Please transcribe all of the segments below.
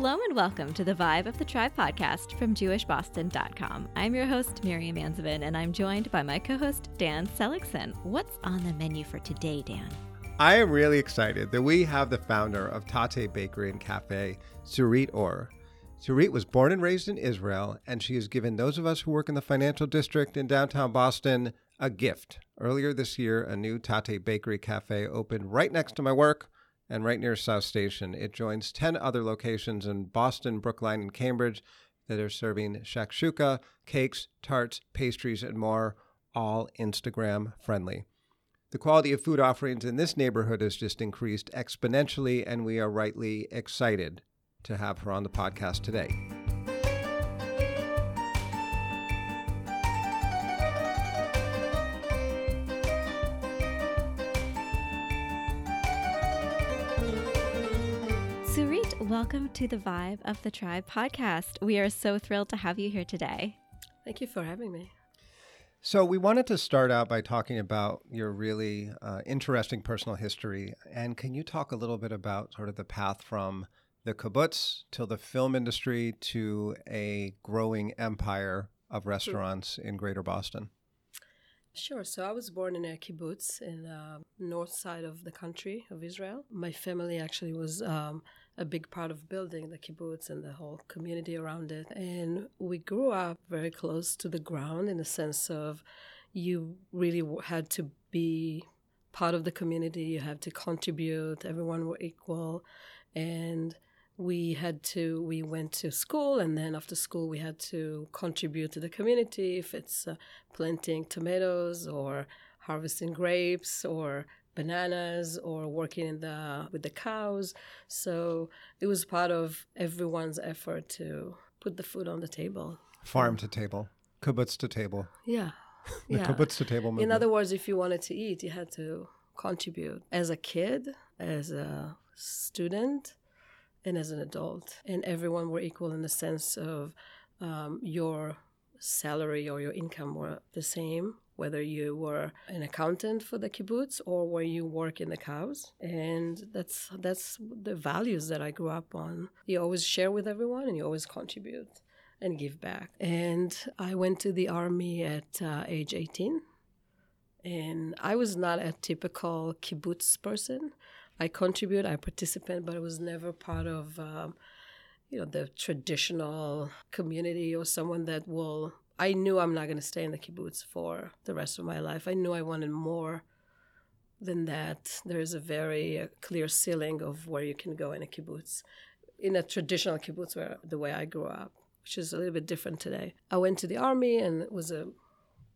Shalom and welcome to the Vibe of the Tribe podcast from JewishBoston.com. I'm your host, Miriam Anzovin, and I'm joined by my co host, Dan Seligson. What's on the menu for today, Dan? I am really excited that we have the founder of Tatte Bakery and Cafe, Tzurit Or. Tzurit was born and raised in Israel, and she has given those of us who work in the financial district in downtown Boston a gift. Earlier this year, a new Tatte Bakery Cafe opened right next to my work and right near South Station. It joins 10 other locations in Boston, Brookline, and Cambridge that are serving shakshuka, cakes, tarts, pastries, and more, all Instagram friendly. The quality of food offerings in this neighborhood has just increased exponentially, and we are rightly excited to have her on the podcast today. Welcome to the Vibe of the Tribe podcast. We are so thrilled to have you here today. Thank you for having me. So, we wanted to start out by talking about your really uh, interesting personal history. And can you talk a little bit about sort of the path from the kibbutz to the film industry to a growing empire of restaurants in greater Boston? Sure. So I was born in a kibbutz in the uh, north side of the country of Israel. My family actually was um, a big part of building the kibbutz and the whole community around it. And we grew up very close to the ground in the sense of you really had to be part of the community, you had to contribute, everyone were equal. And we had to we went to school and then after school we had to contribute to the community if it's uh, planting tomatoes or harvesting grapes or bananas or working in the with the cows. So it was part of everyone's effort to put the food on the table. Farm to table, kibbutz to table. Yeah. the yeah. kibbutz to table movement. In other words, if you wanted to eat, you had to contribute as a kid, as a student, and as an adult. And everyone were equal in the sense of um, your salary or your income were the same whether you were an accountant for the kibbutz or where you work in the cows. And that's that's the values that I grew up on. You always share with everyone and you always contribute and give back. And I went to the army at uh, age 18. And I was not a typical kibbutz person. I contribute, I participate, but it was never part of, um, you know, the traditional community or someone that will I knew I'm not going to stay in the kibbutz for the rest of my life. I knew I wanted more than that. There is a very uh, clear ceiling of where you can go in a kibbutz, in a traditional kibbutz, where the way I grew up, which is a little bit different today. I went to the army, and it was a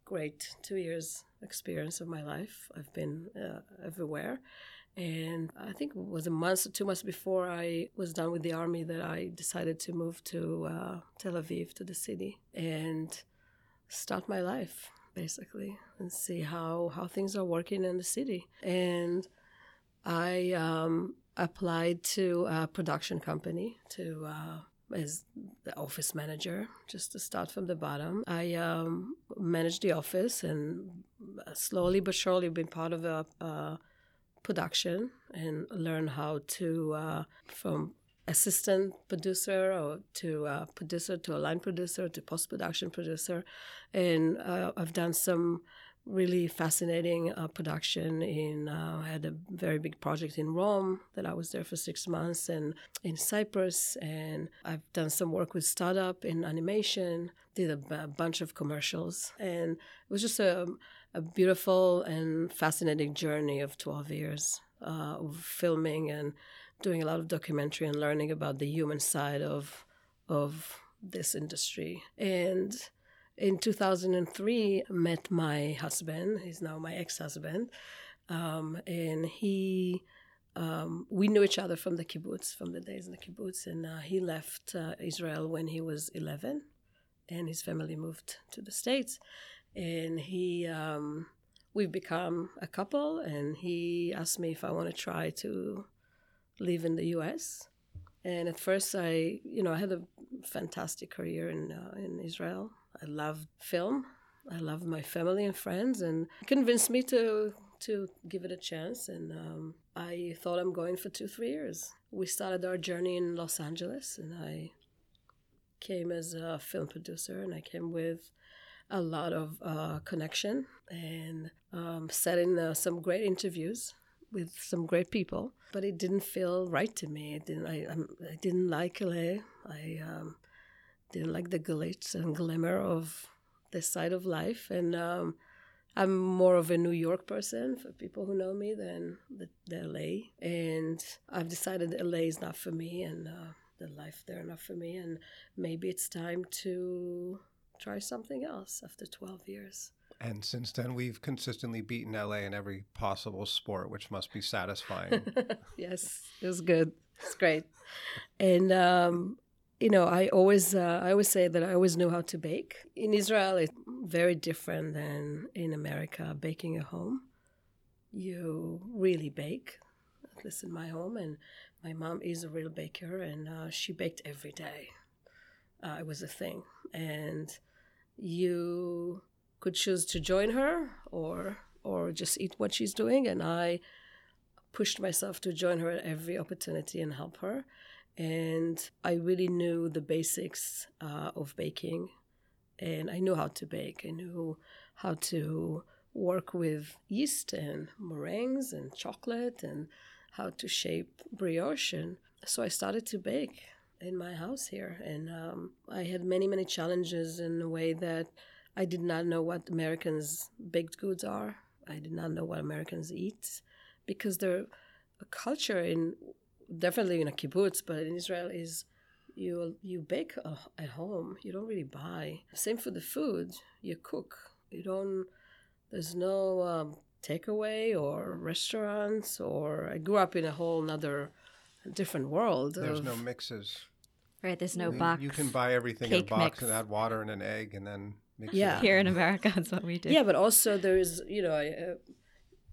great two years experience of my life. I've been uh, everywhere. And I think it was a month or two months before I was done with the army that I decided to move to uh, Tel Aviv, to the city. And start my life basically and see how how things are working in the city. And i um, applied to a production company to uh, as the office manager just to start from the bottom. I um, managed the office and slowly but surely been part of a, a production and learn how to uh, from assistant producer or to a producer to a line producer to post production producer, and uh, I've done some really fascinating uh, production in uh, I had a very big project in Rome that I was there for six months and in Cyprus. And I've done some work with startup in animation did a, bunch of commercials. And it was just a, a beautiful and fascinating journey of 12 years uh, of filming and doing a lot of documentary and learning about the human side of of this industry. And in 2003, met my husband. He's now my ex-husband, um, and he. Um, we knew each other from the kibbutz, from the days in the kibbutz, and uh, he left uh, Israel when he was 11, and his family moved to the states, and he um, we've become a couple, and he asked me if I want to try to live in the U.S. And at first, I, you know, I had a fantastic career in uh, in Israel. I loved film. I loved my family and friends, and convinced me to to give it a chance. And um, I thought I'm going for two, three years. We started our journey in Los Angeles, and I came as a film producer, and I came with a lot of uh, connection and um, sat in uh, some great interviews with some great people. But it didn't feel right to me. It didn't. I, I didn't like LA. I um, didn't like the glitz and glimmer of this side of life, and um, I'm more of a New York person for people who know me than the, the LA. And I've decided LA is not for me, and uh, the life there not for me, and maybe it's time to try something else after 12 years. And since then, we've consistently beaten LA in every possible sport, which must be satisfying. yes, it was good. It's great. And, um, you know, I always, uh, I always say that I always knew how to bake. In Israel, it's very different than in America, baking at home. You really bake, at least in my home. And my mom is a real baker, and uh, she baked every day. Uh, it was a thing. And you could choose to join her or or just eat what she's doing and i pushed myself to join her at every opportunity and help her and i really knew the basics uh, of baking and i knew how to bake i knew how to work with yeast and meringues and chocolate and how to shape brioche and so i started to bake in my house here. And um, I had many, many challenges in a way that I did not know what Americans' baked goods are. I did not know what Americans eat because their culture in definitely in a kibbutz, but in Israel is you you bake uh, at home. You don't really buy. Same for the food. You cook. You don't. There's no um, takeaway or restaurants. Or I grew up in a whole another different world. There's of, no mixes. Right, there's no I mean, box. You can buy everything in a box mix. and add water and an egg and then mix it Yeah. up. Here in America, that's what we do. Yeah, but also there is, you know, uh,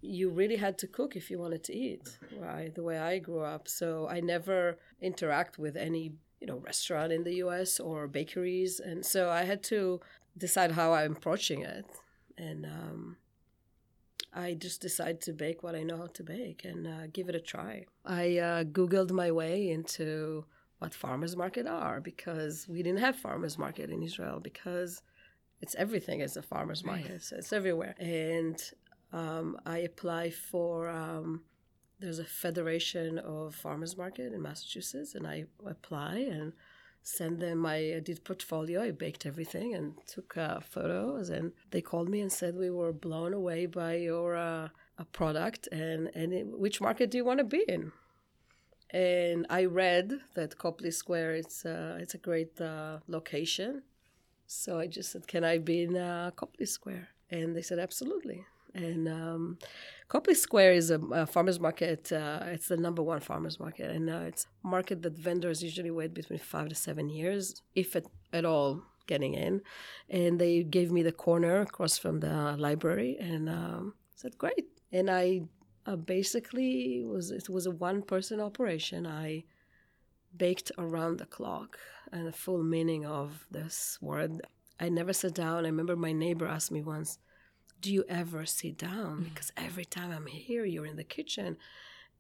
you really had to cook if you wanted to eat, right? The way I grew up. So I never interact with any, you know, restaurant in the US or bakeries. And so I had to decide how I'm approaching it. And um, I just decided to bake what I know how to bake and uh, give it a try. I uh, Googled my way into what farmers market are because we didn't have farmers market in Israel because it's everything is a farmers Right. market. So it's everywhere. And um, I apply for um, there's a federation of farmers market in Massachusetts, and I apply and send them my I did portfolio. I baked everything and took uh, photos, and they called me and said we were blown away by your uh, a product and and it, which market do you want to be in? And I read that Copley Square it's uh, it's a great uh, location, so I just said, "Can I be in uh, Copley Square?" And they said, "Absolutely." And um, Copley Square is a, a farmers market. Uh, it's the number one farmers market, and uh, it's a market that vendors usually wait between five to seven years, if at, at all, getting in. And they gave me the corner across from the library, and um, said, "Great." And I uh, basically was it was a one person operation. I baked around the clock, and the full meaning of this word. I never sit down. I remember my neighbor asked me once, "Do you ever sit down?" Because every time I'm here, you're in the kitchen,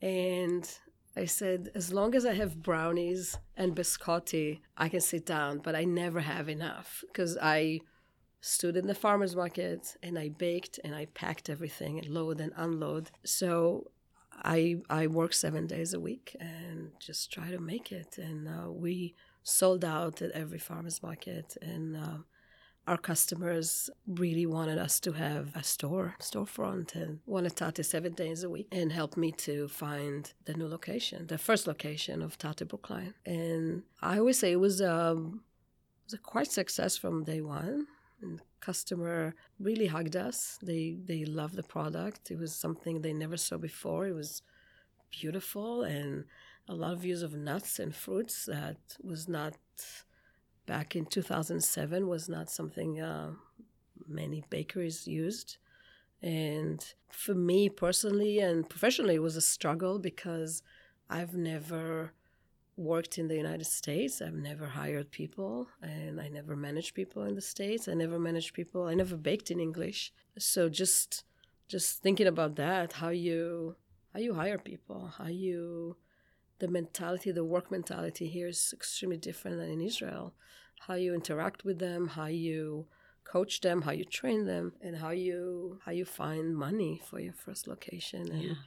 and I said, as long as I have brownies and biscotti, I can sit down, but I never have enough because I stood in the farmer's market and I baked and I packed everything and load and unload. So I I work seven days a week and just try to make it. And uh, we sold out at every farmer's market and uh, our customers really wanted us to have a store storefront and wanted Tatte seven days a week and helped me to find the new location, the first location of Tatte Brookline. And I always say it was um, it was a quite success from day one. And customer really hugged us. They they loved the product. It was something they never saw before. It was beautiful and a lot of use of nuts and fruits that was not back in 2007 was not something uh, many bakeries used. And for me personally and professionally, it was a struggle because I've never worked in the United States. I've never hired people and I never managed people in the States. I never managed people. I never baked in English. So just just thinking about that, how you how you hire people, how you the mentality, the work mentality here is extremely different than in Israel. How you interact with them, how you coach them, how you train them, and how you how you find money for your first location and Yeah.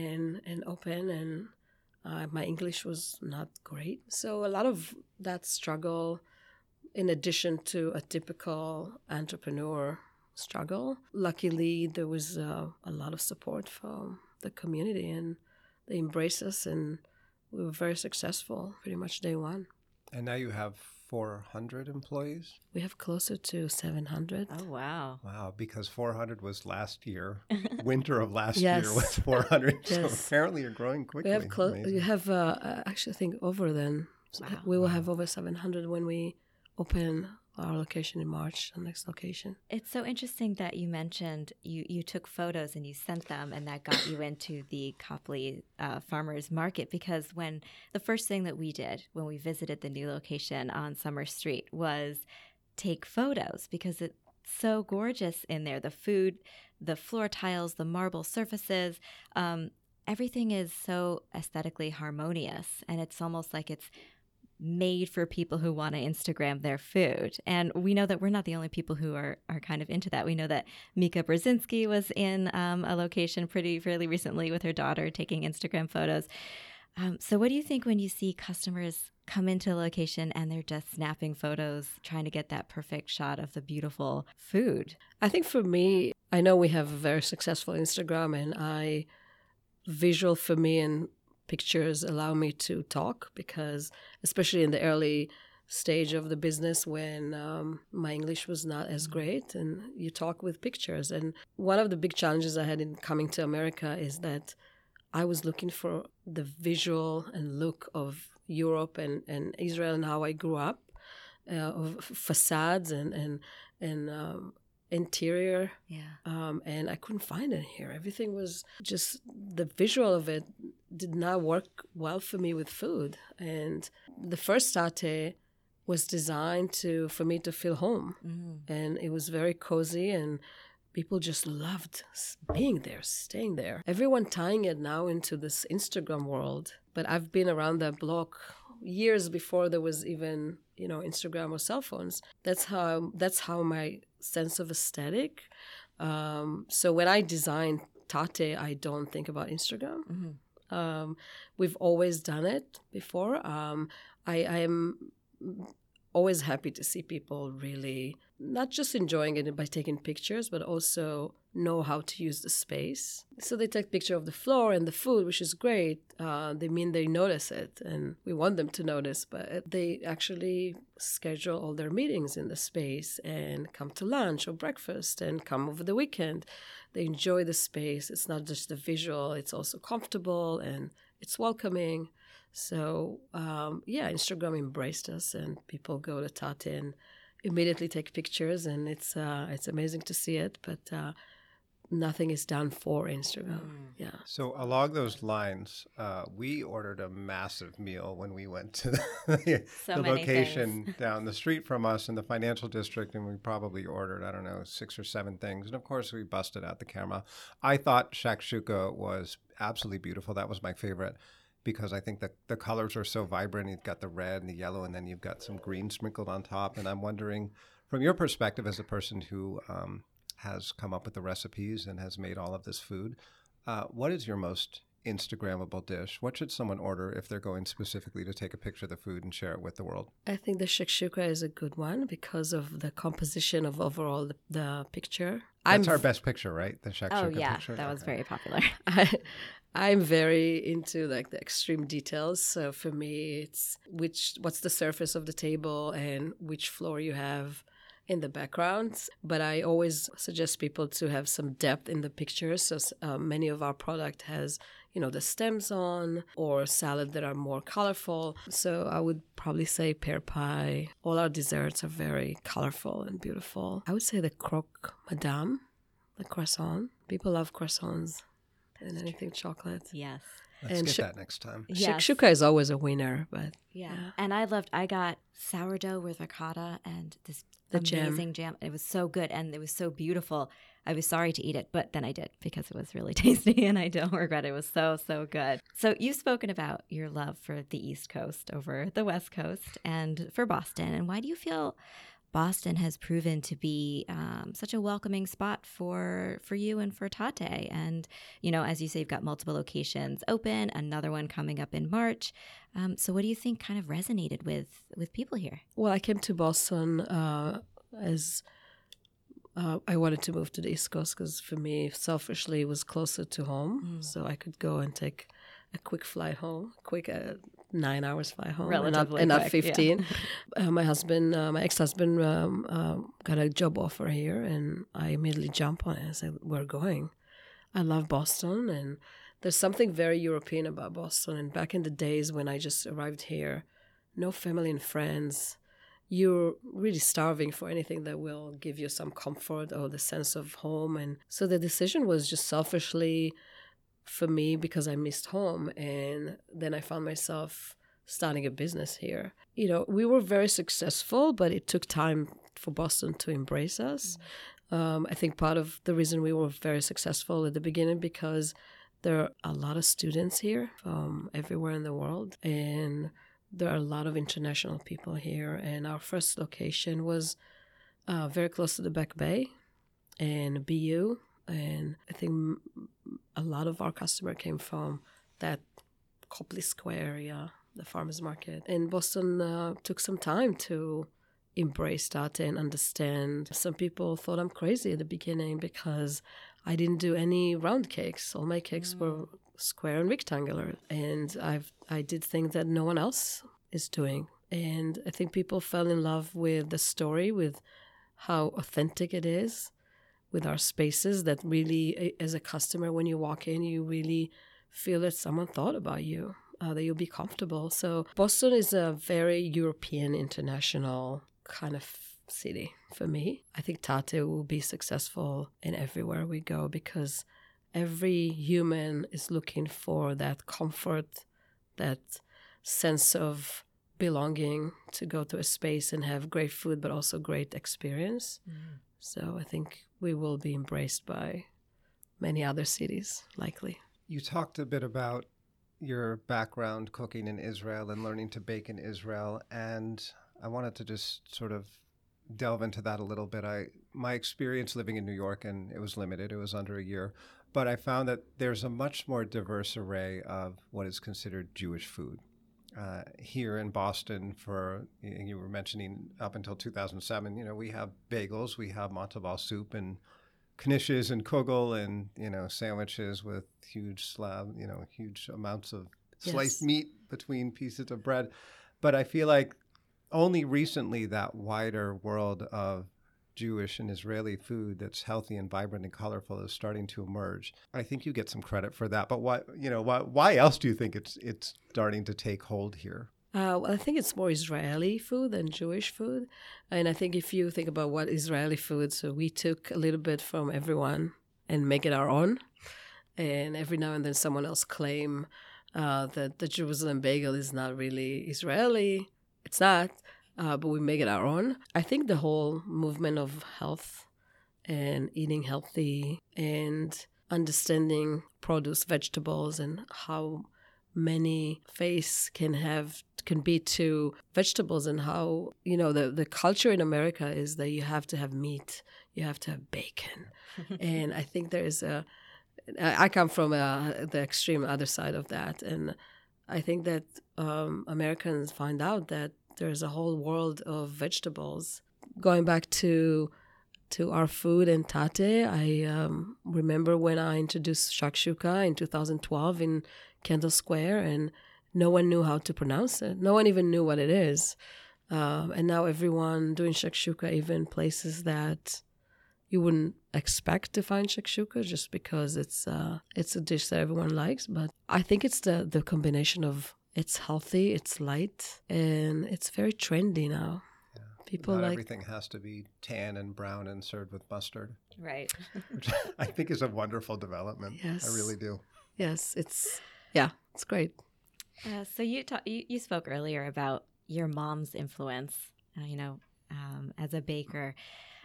and and open and uh, my English was not great, so a lot of that struggle, in addition to a typical entrepreneur struggle, luckily there was uh, a lot of support from the community and they embraced us and we were very successful pretty much day one. And now you have 400 employees? We have closer to 700. Oh, wow. Wow, because 400 was last year. Winter of last Yes. year was 400. So apparently you're growing quickly. We have close. Amazing. We have uh, uh, actually I think over then. Wow. We will have over 700 when we open our location in March, the next location. It's so interesting that you mentioned you, you took photos and you sent them, and that got you into the Copley uh, Farmers Market. Because when the first thing that we did when we visited the new location on Summer Street was take photos because it's so gorgeous in there. The food, the floor tiles, the marble surfaces, um, everything is so aesthetically harmonious, and it's almost like it's made for people who want to Instagram their food. And we know that we're not the only people who are, are kind of into that. We know that Mika Brzezinski was in um, a location pretty fairly recently with her daughter taking Instagram photos. Um, so, what do you think when you see customers come into a location and they're just snapping photos, trying to get that perfect shot of the beautiful food? I think for me, I know we have a very successful Instagram, and I visual for me and pictures allow me to talk because, especially in the early stage of the business when um, my English was not as great, and you talk with pictures. And one of the big challenges I had in coming to America is that I was looking for the visual and look of Europe and, and Israel and how I grew up, uh, of facades and and and um, interior Yeah. um, and I couldn't find it here. Everything was just the visual of it did not work well for me with food. And the first Tatte was designed to for me to feel home, Mm. and it was very cozy and. People just loved being there, staying there. Everyone tying it now into this Instagram world. But I've been around that block years before there was even, you know, Instagram or cell phones. That's how that's how my sense of aesthetic. Um, so when I design Tatte, I don't think about Instagram. Mhm. Um, we've always done it before. Um, I, I am always happy to see people really not just enjoying it by taking pictures, but also know how to use the space. So they take picture of the floor and the food, which is great. Uh, they mean they notice it, and we want them to notice. But they actually schedule all their meetings in the space and come to lunch or breakfast and come over the weekend. They enjoy the space. It's not just the visual; it's also comfortable and it's welcoming. So um, yeah, Instagram embraced us, and people go to Tatte and immediately take pictures, and it's uh, it's amazing to see it. But uh, nothing is done for Instagram. Yeah. So along those lines, uh, we ordered a massive meal when we went to the, So the location things. down the street from us in the financial district, and we probably ordered I don't know six or seven things, and of course we busted out the camera. I thought shakshuka was absolutely beautiful. That was my favorite because I think the the colors are so vibrant. You've got the red and the yellow, and then you've got some green sprinkled on top. And I'm wondering, from your perspective as a person who um, has come up with the recipes and has made all of this food, uh, what is your most Instagrammable dish? What should someone order if they're going specifically to take a picture of the food and share it with the world? I think the shakshuka is a good one because of the composition of overall the, the picture. That's I'm our best picture, right? The shakshuka Oh, yeah. picture. That was very popular. I'm very into like the extreme details. So for me, it's which what's the surface of the table and which floor you have in the background. But I always suggest people to have some depth in the pictures. So uh, many of our product has you know the stems on or salad that are more colorful. So I would probably say pear pie. All our desserts are very colorful and beautiful. I would say the croque madame, the croissant. People love croissants. And anything chocolate. Yes. Let's And get sh- that next time. Yes. Shakshuka is always a winner, but Yeah. Yeah. And I loved I got sourdough with ricotta and this The jam. amazing jam. It was so good and it was so beautiful. I was sorry to eat it, but then I did because it was really tasty and I don't regret it. It was so, so good. So you've spoken about your love for the East Coast over the West Coast and for Boston. And why do you feel Boston has proven to be um, such a welcoming spot for for you and for Tatte. And you know, as you say, you've got multiple locations open. Another one coming up in March. Um, so, what do you think kind of resonated with with people here? Well, I came to Boston uh, as uh, I wanted to move to the East Coast because for me, selfishly, it was closer to home, Mm. so I could go and take a quick flight home, quick uh, nine hours flight home, and not, Relatively and not quick, yeah. fifteen. uh, my husband, uh, my ex-husband, um, um, got a job offer here, and I immediately jumped on it. I said, "We're going." I love Boston, and there's something very European about Boston. And back in the days when I just arrived here, no family and friends, you're really starving for anything that will give you some comfort or the sense of home. And so the decision was just selfishly for me because I missed home. And then I found myself starting a business here. You know, we were very successful, but it took time for Boston to embrace us. Um, I think part of the reason we were very successful at the beginning because there are a lot of students here from everywhere in the world, and there are a lot of international people here. And our first location was uh, very close to the Back Bay and BU, and I think a lot of our customer came from that Copley Square area, the farmers market. And Boston uh, took some time to embrace that and understand. Some people thought I'm crazy at the beginning because I didn't do any round cakes. All my cakes were square and rectangular, and I've I did things that no one else is doing. And I think people fell in love with the story, with how authentic it is, with our spaces. That really, as a customer, when you walk in, you really feel that someone thought about you. Uh, that you'll be comfortable. So Boston is a very European, international kind of city for me. I think Tatte will be successful in everywhere we go because every human is looking for that comfort, that sense of belonging to go to a space and have great food, but also great experience. So I think we will be embraced by many other cities, likely. You talked a bit about your background cooking in Israel and learning to bake in Israel, and I wanted to just sort of delve into that a little bit. I my experience living in New York, and it was limited; it was under a year, but I found that there's a much more diverse array of what is considered Jewish food. Uh, here in Boston, for you were mentioning up until 2007, you know, we have bagels, we have matzo soup, and knishes and kugel and you know sandwiches with huge slab you know huge amounts of sliced Yes. meat between pieces of bread but i feel like only recently that wider world of jewish and israeli food that's healthy and vibrant and colorful is starting to emerge i think you get some credit for that but why you know why, why else do you think it's it's starting to take hold here Uh, well, I think it's more Israeli food than Jewish food. And I think if you think about what Israeli food, so we took a little bit from everyone and make it our own. And every now and then someone else claim uh, that the Jerusalem bagel is not really Israeli. It's not, uh, but we make it our own. I think the whole movement of health and eating healthy and understanding produce, vegetables, and how many face can have can be to vegetables and how you know the the culture in America is that you have to have meat, you have to have bacon, and I think there is a I come from uh the extreme other side of that, and I think that um, Americans find out that there's a whole world of vegetables. Going back to to our food and Tatte, I um, remember when I introduced shakshuka in 2012 in Kendall Square, and no one knew how to pronounce it. No one even knew what it is. Um, and now everyone doing shakshuka, even places that you wouldn't expect to find shakshuka, just because it's uh, it's a dish that everyone likes. But I think it's the the combination of it's healthy, it's light, and it's very trendy now. Yeah. People not like everything has to be tan and brown and served with mustard Right. which I think is a wonderful development. Yes. I really do. Yes, it's yeah, it's great. Uh, so you, ta- you you spoke earlier about your mom's influence, uh, you know, um, as a baker,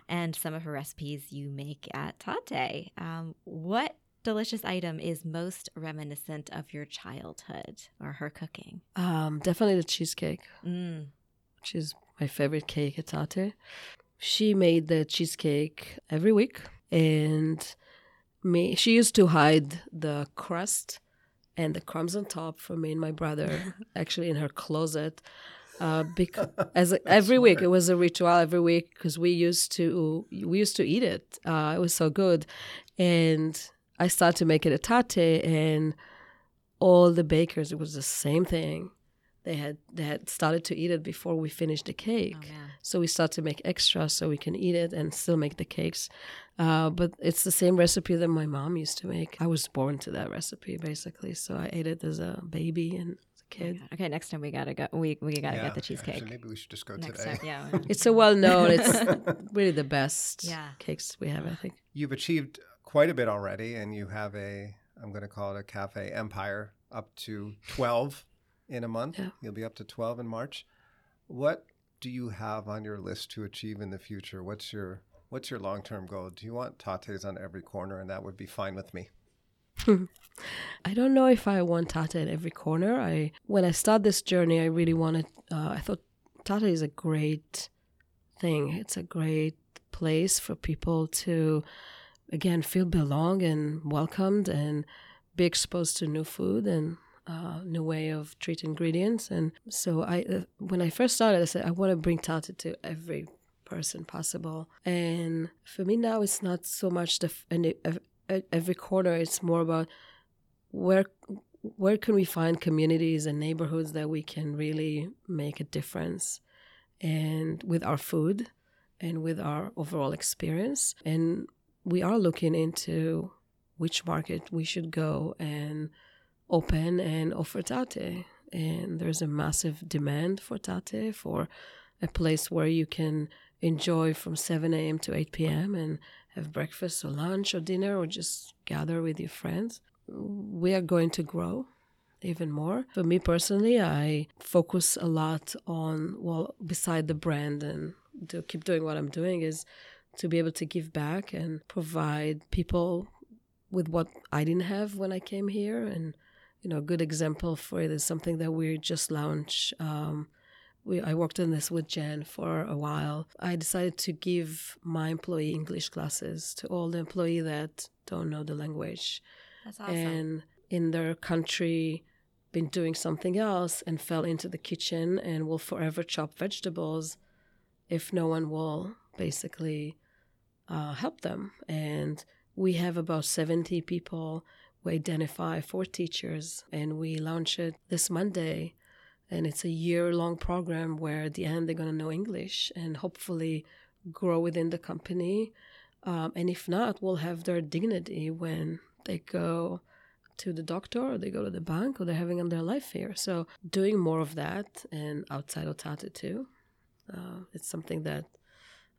and some of her recipes you make at Tatte. Um, what delicious item is most reminiscent of your childhood or her cooking? Um, definitely the cheesecake, Mm. which is my favorite cake at Tatte. She made the cheesecake every week, and me. She used to hide the crust and the crumbs on top for me and my brother, actually in her closet. Uh, because as a, every week it was a ritual every week because we used to we used to eat it. Uh, it was so good, and I started to make it a Tatte, and all the bakers it was the same thing. They had they had started to eat it before we finished the cake. Oh. So we start to make extra so we can eat it and still make the cakes. Uh, but it's the same recipe that my mom used to make. I was born to that recipe basically, so I ate it as a baby and as a kid. Okay, next time we gotta go. We we gotta Yeah, get the actually, cheesecake. maybe we should just go next today. time, yeah. It's so well known. It's really the best Yeah. cakes we have, I think. You've achieved quite a bit already, and you have a, I'm going to call it a cafe empire up to 12 in a month. Yeah. You'll be up to 12 in March. What do you have on your list to achieve in the future? What's your What's your long term goal? Do you want Tattes on every corner, and that would be fine with me? I don't know if I want Tatte at every corner. I when I start this journey, I really wanted. Uh, I thought Tatte is a great thing. It's a great place for people to, again, feel belong and welcomed and be exposed to new food and uh, new way of treat ingredients. And so I, uh, when I first started, I said I want to bring Tatte to every person possible. And for me now, it's not so much the every corner. It's more about where where can we find communities and neighborhoods that we can really make a difference, and with our food, and with our overall experience. And we are looking into which market we should go and open and offer Tatte. And there's a massive demand for Tatte for a place where you can enjoy from 7 a.m. to 8 p.m. and have breakfast or lunch or dinner or just gather with your friends. We are going to grow even more. For me personally, I focus a lot on, well, beside the brand and to keep doing what I'm doing is to be able to give back and provide people with what I didn't have when I came here. And, you know, a good example for it is something that we just launched. Um, we, I worked on this with Jen for a while. I decided to give my employee English classes to all the employee that don't know the language That's awesome. and in their country been doing something else and fell into the kitchen and will forever chop vegetables if no one will basically uh, help them. And we have about 70 people. We identify four teachers and we launch it this Monday. And it's a year long program where at the end they're going to know English and hopefully grow within the company. Um, and if not, we'll have their dignity when they go to the doctor or they go to the bank or they're having their life here. So doing more of that and outside of Tatte too, uh, it's something that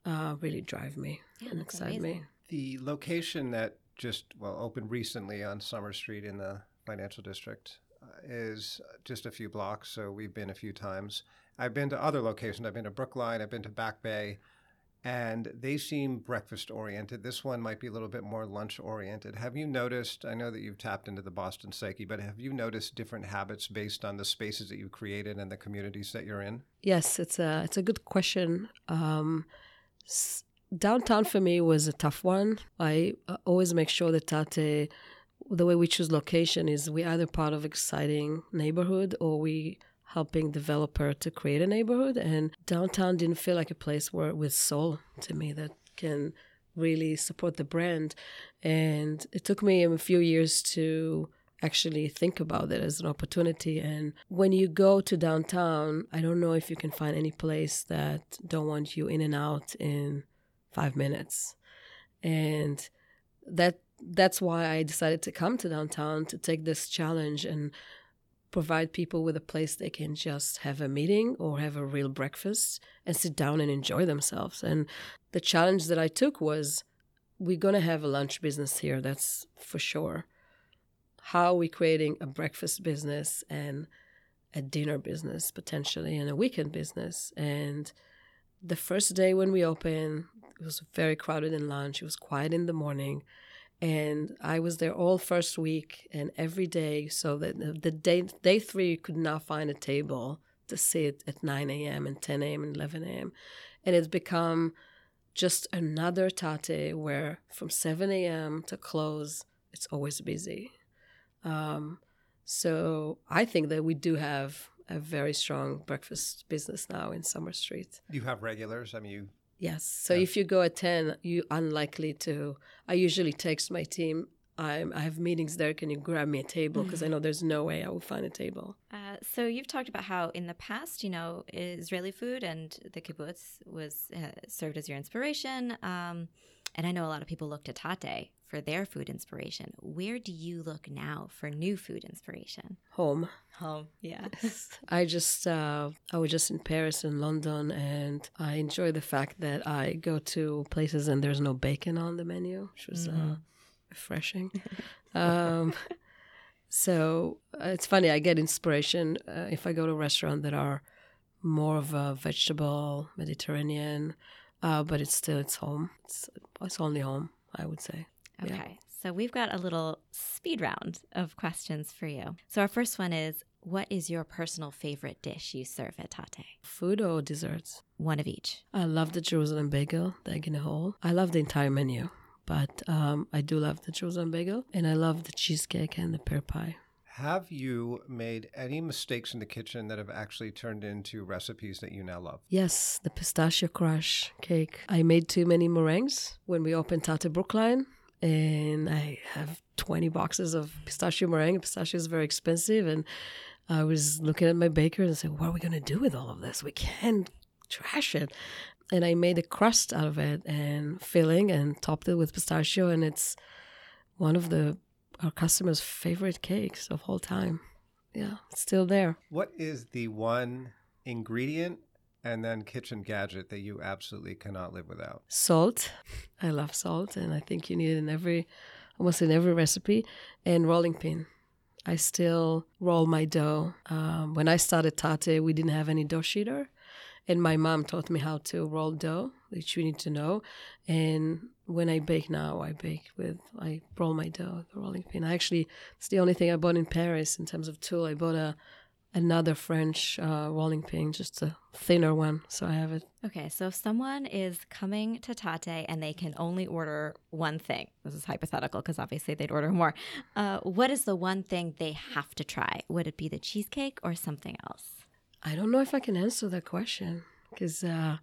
uh, really drive me Yeah, and that's excite me. The location that just well opened recently on Summer Street in the financial district uh, is just a few blocks, so we've been a few times. I've been to other locations. I've been to Brookline. I've been to Back Bay, and they seem breakfast oriented. This one might be a little bit more lunch oriented. Have you noticed? I know that you've tapped into the Boston psyche, but have you noticed different habits based on the spaces that you've created and the communities that you're in? Yes, it's a it's a good question. Um, s- downtown for me was a tough one. I always make sure that Tatte, the way we choose location is we either part of exciting neighborhood or we helping developer to create a neighborhood. And downtown didn't feel like a place where with soul to me that can really support the brand. And it took me a few years to actually think about it as an opportunity. And when you go to downtown, I don't know if you can find any place that don't want you in and out in five minutes. And that that's why I decided to come to downtown to take this challenge and provide people with a place they can just have a meeting or have a real breakfast and sit down and enjoy themselves. And the challenge that I took was we're going to have a lunch business here, that's for sure. How are we creating a breakfast business and a dinner business potentially and a weekend business? And the first day when we opened, it was very crowded in lunch. It was quiet in the morning. And I was there all first week and every day. So that the day, day three, could not find a table to sit at 9 a.m. and 10 a.m. and 11 a.m. And it's become just another Tatte where from 7 a.m. to close, it's always busy. Um, so I think that we do have a very strong breakfast business now in Summer Street. You have regulars. I mean, you. Yes. So Yeah. if you go at 10, you unlikely to. I usually text my team. I'm, I have meetings there. Can you grab me a table? Because I know there's no way I will find a table. Uh, so you've talked about how in the past, you know, Israeli food and the kibbutz was uh, served as your inspiration. Um, and I know a lot of people look to Tatte for their food inspiration. Where do you look now for new food inspiration? Home. Home, yes. I just uh, I was just in Paris and London, and I enjoy the fact that I go to places and there's no bacon on the menu, which was uh, refreshing. um, so uh, it's funny. I get inspiration uh, if I go to a restaurant that are more of a vegetable Mediterranean, uh, but it's still it's home. It's it's only home, I would say. Yeah. Okay. So we've got a little speed round of questions for you. So our first one is what is your personal favorite dish you serve at Tatte? Food or desserts? One of each. I love the Jerusalem bagel, the egg in a hole. I love the entire menu, but um, I do love the Jerusalem bagel, and I love the cheesecake and the pear pie. Have you made any mistakes in the kitchen that have actually turned into recipes that you now love? Yes, the pistachio crush cake. I made too many meringues when we opened Tatte Brookline, and I have 20 boxes of pistachio meringue. Pistachio is very expensive, and I was looking at my baker and said, "What are we going to do with all of this? We can't trash it." And I made a crust out of it and filling and topped it with pistachio, and it's one of the our customers' favorite cakes of all time. Yeah, it's still there. What is the one ingredient and then kitchen gadget that you absolutely cannot live without? salt. I love salt, and I think you need it in every, almost in every recipe. And rolling pin. I still roll my dough. Um, when I started Tatte, we didn't have any dough sheeter, and my mom taught me how to roll dough, which you need to know. And when I bake now, I bake with I roll my dough with the rolling pin. I actually it's the only thing I bought in Paris in terms of tool. I bought a another French uh, rolling pin, just a thinner one, so I have it Okay, so if someone is coming to Tatte and they can only order one thing, this is hypothetical because obviously they'd order more. Uh, what is the one thing they have to try? Would it be the cheesecake or something else? I don't know if I can answer that question because uh,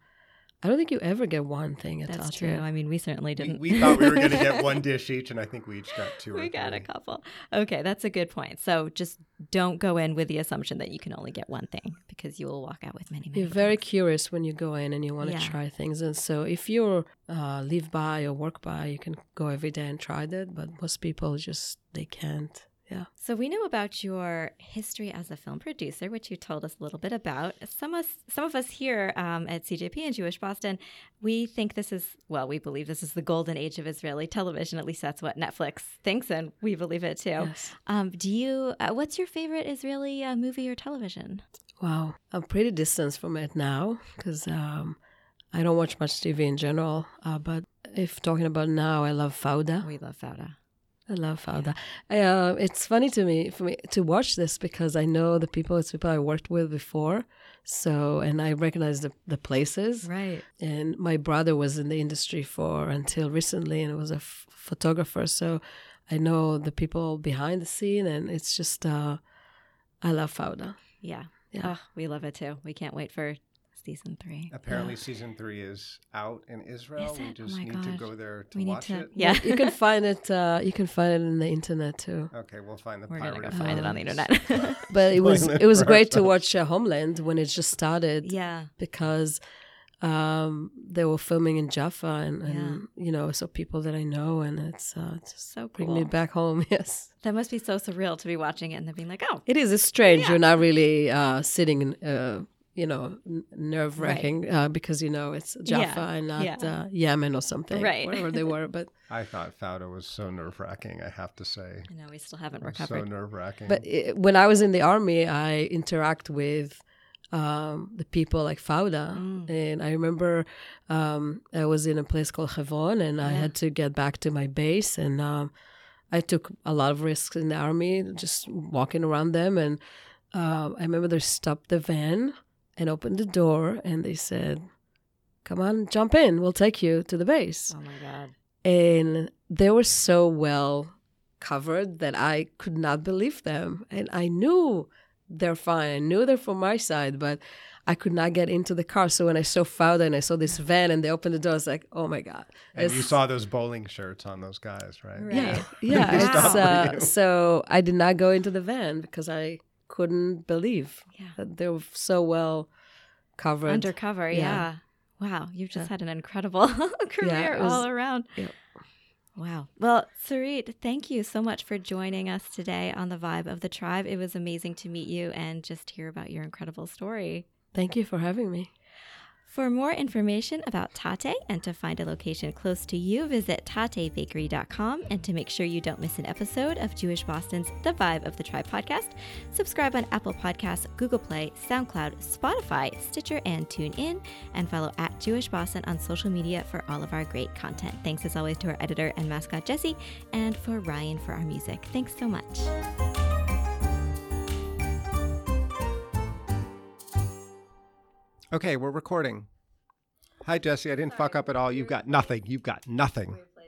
I don't think you ever get one thing at That's Tatte. true. I mean, we certainly didn't. we thought we were going to get one dish each, and I think we each got two or we got a couple. Okay, that's a good point. So just don't go in with the assumption that you can only get one thing because you will walk out with many, many. You're very things. curious when you go in and you want to Yeah. try things, and so if you uh, live by or work by, you can go every day and try that. But most people just they can't. Yeah, So we know about your history as a film producer, which you told us a little bit about. Some of us, some of us here um, at CJP and Jewish Boston, we think this is well, we believe this is the golden age of Israeli television. At least that's what Netflix thinks, and we believe it too. Yes. Um, do you? Uh, what's your favorite Israeli uh, movie or television? Wow, I'm pretty distant from it now because um, I don't watch much TV in general. Uh, but if talking about now, I love Fauda. We love Fauda. I love Fauda. I, uh, it's funny to me for me to watch this because I know the people. It's people I worked with before, so and I recognize the the places. Right. And my brother was in the industry for until recently, and was a f- photographer. So I know the people behind the scene, and it's just uh, I love Fauda. Yeah. Yeah. Oh, we love it too. We can't wait for season three. Apparently, season three is out in Israel. Is we it? Oh just my need to go there to we need watch to. it. Yeah. you can find it. Uh, you can find it in the internet too. Okay, we'll find the We're gonna go find it on the internet. But it was it was great to watch uh, Homeland when it just started. yeah. because um, they were filming in Jaffa, and, and you know, so people that I know, and it's uh, just So bring me back home. Yes, That must be so surreal to be watching it and then being like, oh, it is. It's strange. Yeah. You're not really uh, sitting in, uh, you know, nerve wracking right. uh, because you know it's Jaffa yeah. and not yeah. uh, Yemen or something, right? Wherever they were. But I thought Fauda was so nerve wracking. I have to say, I know we still haven't recovered. So nerve wracking. But it, when I was in the army, I interact with um, the people like Fauda, mm. and I remember um, I was in a place called Hebron, and yeah. I had to get back to my base, and um, I took a lot of risks in the army, just walking around them, and uh, I remember they stopped the van and opened the door and they said, Come on, jump in. We'll take you to the base. Oh my God. And they were so well covered that I could not believe them. And I knew they're fine. I knew they're from my side, but I could not get into the car. So when I saw Fauda and I saw this van and they opened the door, I was like, oh my God. And it's, you saw those bowling shirts on those guys, right? right. Yeah. Yeah. uh, so I did not go into the van because I couldn't believe yeah. that they were so well covered. Undercover, yeah. yeah. Wow, you've just yeah. had an incredible career was, all around. Wow. Well, Tzurit, thank you so much for joining us today on the Vibe of the Tribe. It was amazing to meet you and just hear about your incredible story. Thank you for having me. For more information about Tatte and to find a location close to you, visit tattebakery.com. And to make sure you don't miss an episode of Jewish Boston's The Vibe of the Tribe podcast, subscribe on Apple Podcasts, Google Play, SoundCloud, Spotify, Stitcher, and TuneIn. And follow at Jewish Boston on social media for all of our great content. Thanks as always to our editor and mascot, Jesse, and for Ryan for our music. Thanks so much. Okay, we're recording. Hi, Jesse. I didn't fuck up at all. You've got nothing. You've got nothing.